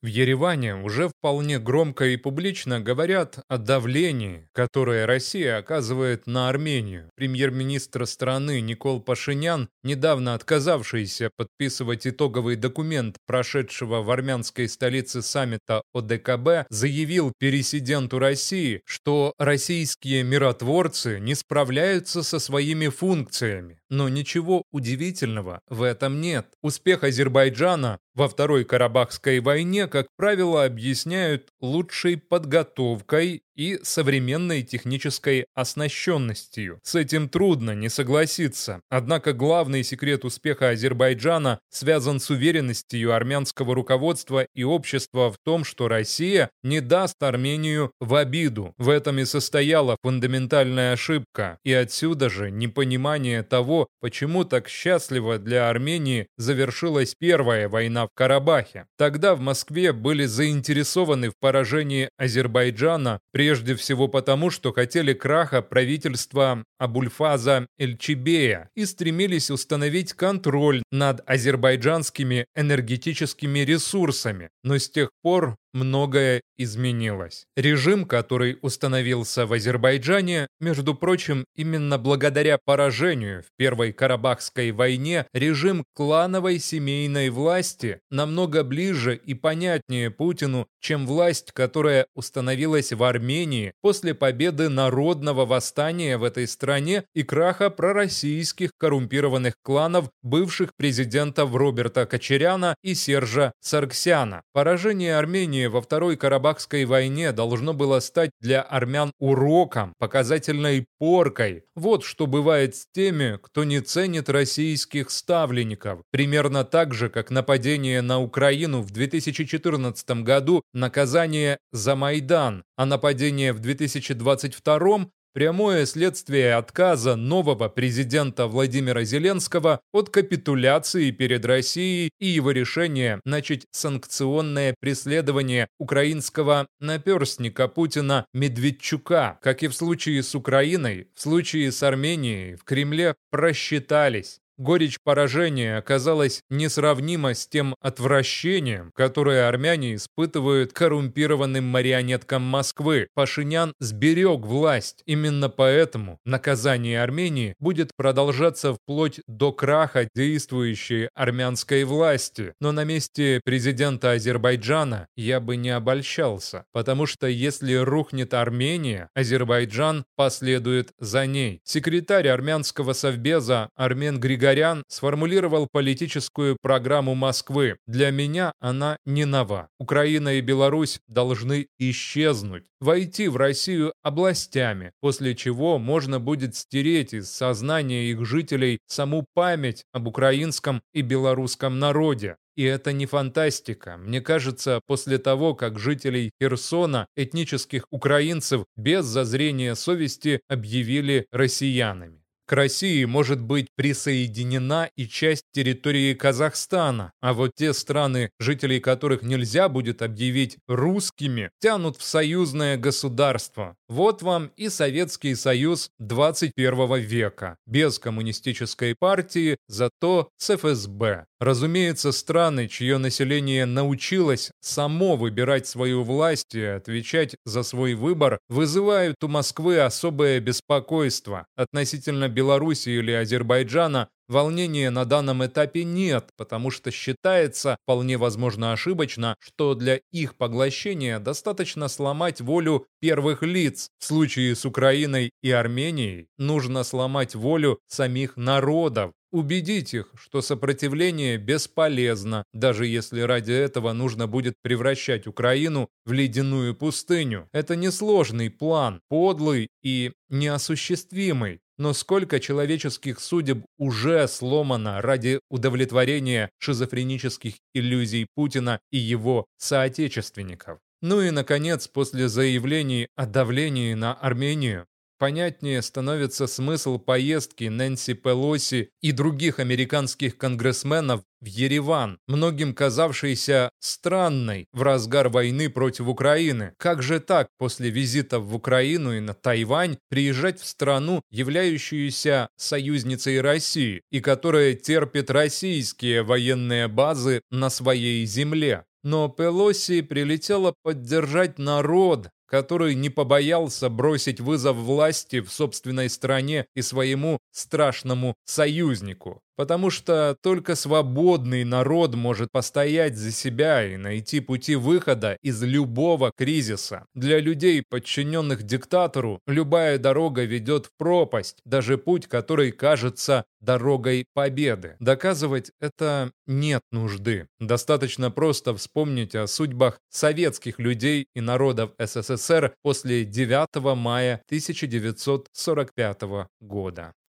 В Ереване уже вполне громко и публично говорят о давлении, которое Россия оказывает на Армению. Премьер-министр страны Никол Пашинян, недавно отказавшийся подписывать итоговый документ прошедшего в армянской столице саммита ОДКБ, заявил пересиденту России, что российские миротворцы не справляются со своими функциями. Но ничего удивительного в этом нет. Успех Азербайджана во Второй Карабахской войне, как правило, объясняют лучшей подготовкой и современной технической оснащенностью. С этим трудно не согласиться. Однако главный секрет успеха Азербайджана связан с уверенностью армянского руководства и общества в том, что Россия не даст Армению в обиду. В этом и состояла фундаментальная ошибка. И отсюда же непонимание того, почему так счастливо для Армении завершилась первая война в Карабахе. Тогда в Москве были заинтересованы в поражении Азербайджана при Прежде всего потому, что хотели краха правительства Абульфаза Эльчибея и стремились установить контроль над азербайджанскими энергетическими ресурсами. Но с тех пор многое изменилось. Режим, который установился в Азербайджане, между прочим, именно благодаря поражению в Первой Карабахской войне, режим клановой семейной власти намного ближе и понятнее Путину, чем власть, которая установилась в Армении после победы народного восстания в этой стране и краха пророссийских коррумпированных кланов бывших президентов Роберта Кочеряна и Сержа Сарксяна. Поражение Армении во Второй Карабахской войне должно было стать для армян уроком, показательной поркой. Вот что бывает с теми, кто не ценит российских ставленников. Примерно так же, как нападение на Украину в 2014 году, наказание за Майдан, а нападение в 2022 Прямое следствие отказа нового президента Владимира Зеленского от капитуляции перед Россией и его решения начать санкционное преследование украинского наперстника Путина Медведчука. Как и в случае с Украиной, в случае с Арменией в Кремле просчитались. Горечь поражения оказалась несравнима с тем отвращением, которое армяне испытывают коррумпированным марионеткам Москвы. Пашинян сберег власть. Именно поэтому наказание Армении будет продолжаться вплоть до краха действующей армянской власти. Но на месте президента Азербайджана я бы не обольщался, потому что если рухнет Армения, Азербайджан последует за ней. Секретарь армянского совбеза Армен Григорьевич Григорян сформулировал политическую программу Москвы. Для меня она не нова. Украина и Беларусь должны исчезнуть, войти в Россию областями, после чего можно будет стереть из сознания их жителей саму память об украинском и белорусском народе. И это не фантастика. Мне кажется, после того, как жителей Херсона, этнических украинцев, без зазрения совести объявили россиянами. К России может быть присоединена и часть территории Казахстана, а вот те страны, жителей которых нельзя будет объявить русскими, тянут в союзное государство. Вот вам и Советский Союз 21 века, без коммунистической партии, зато с ФСБ. Разумеется, страны, чье население научилось само выбирать свою власть и отвечать за свой выбор, вызывают у Москвы особое беспокойство. Относительно Беларуси или Азербайджана Волнения на данном этапе нет, потому что считается, вполне возможно ошибочно, что для их поглощения достаточно сломать волю первых лиц. В случае с Украиной и Арменией нужно сломать волю самих народов. Убедить их, что сопротивление бесполезно, даже если ради этого нужно будет превращать Украину в ледяную пустыню. Это несложный план, подлый и неосуществимый. Но сколько человеческих судеб уже сломано ради удовлетворения шизофренических иллюзий Путина и его соотечественников. Ну и, наконец, после заявлений о давлении на Армению, понятнее становится смысл поездки Нэнси Пелоси и других американских конгрессменов в Ереван, многим казавшейся странной в разгар войны против Украины. Как же так после визитов в Украину и на Тайвань приезжать в страну, являющуюся союзницей России и которая терпит российские военные базы на своей земле? Но Пелоси прилетела поддержать народ, который не побоялся бросить вызов власти в собственной стране и своему страшному союзнику. Потому что только свободный народ может постоять за себя и найти пути выхода из любого кризиса. Для людей, подчиненных диктатору, любая дорога ведет в пропасть, даже путь, который кажется дорогой победы. Доказывать это нет нужды. Достаточно просто вспомнить о судьбах советских людей и народов СССР после 9 мая 1945 года.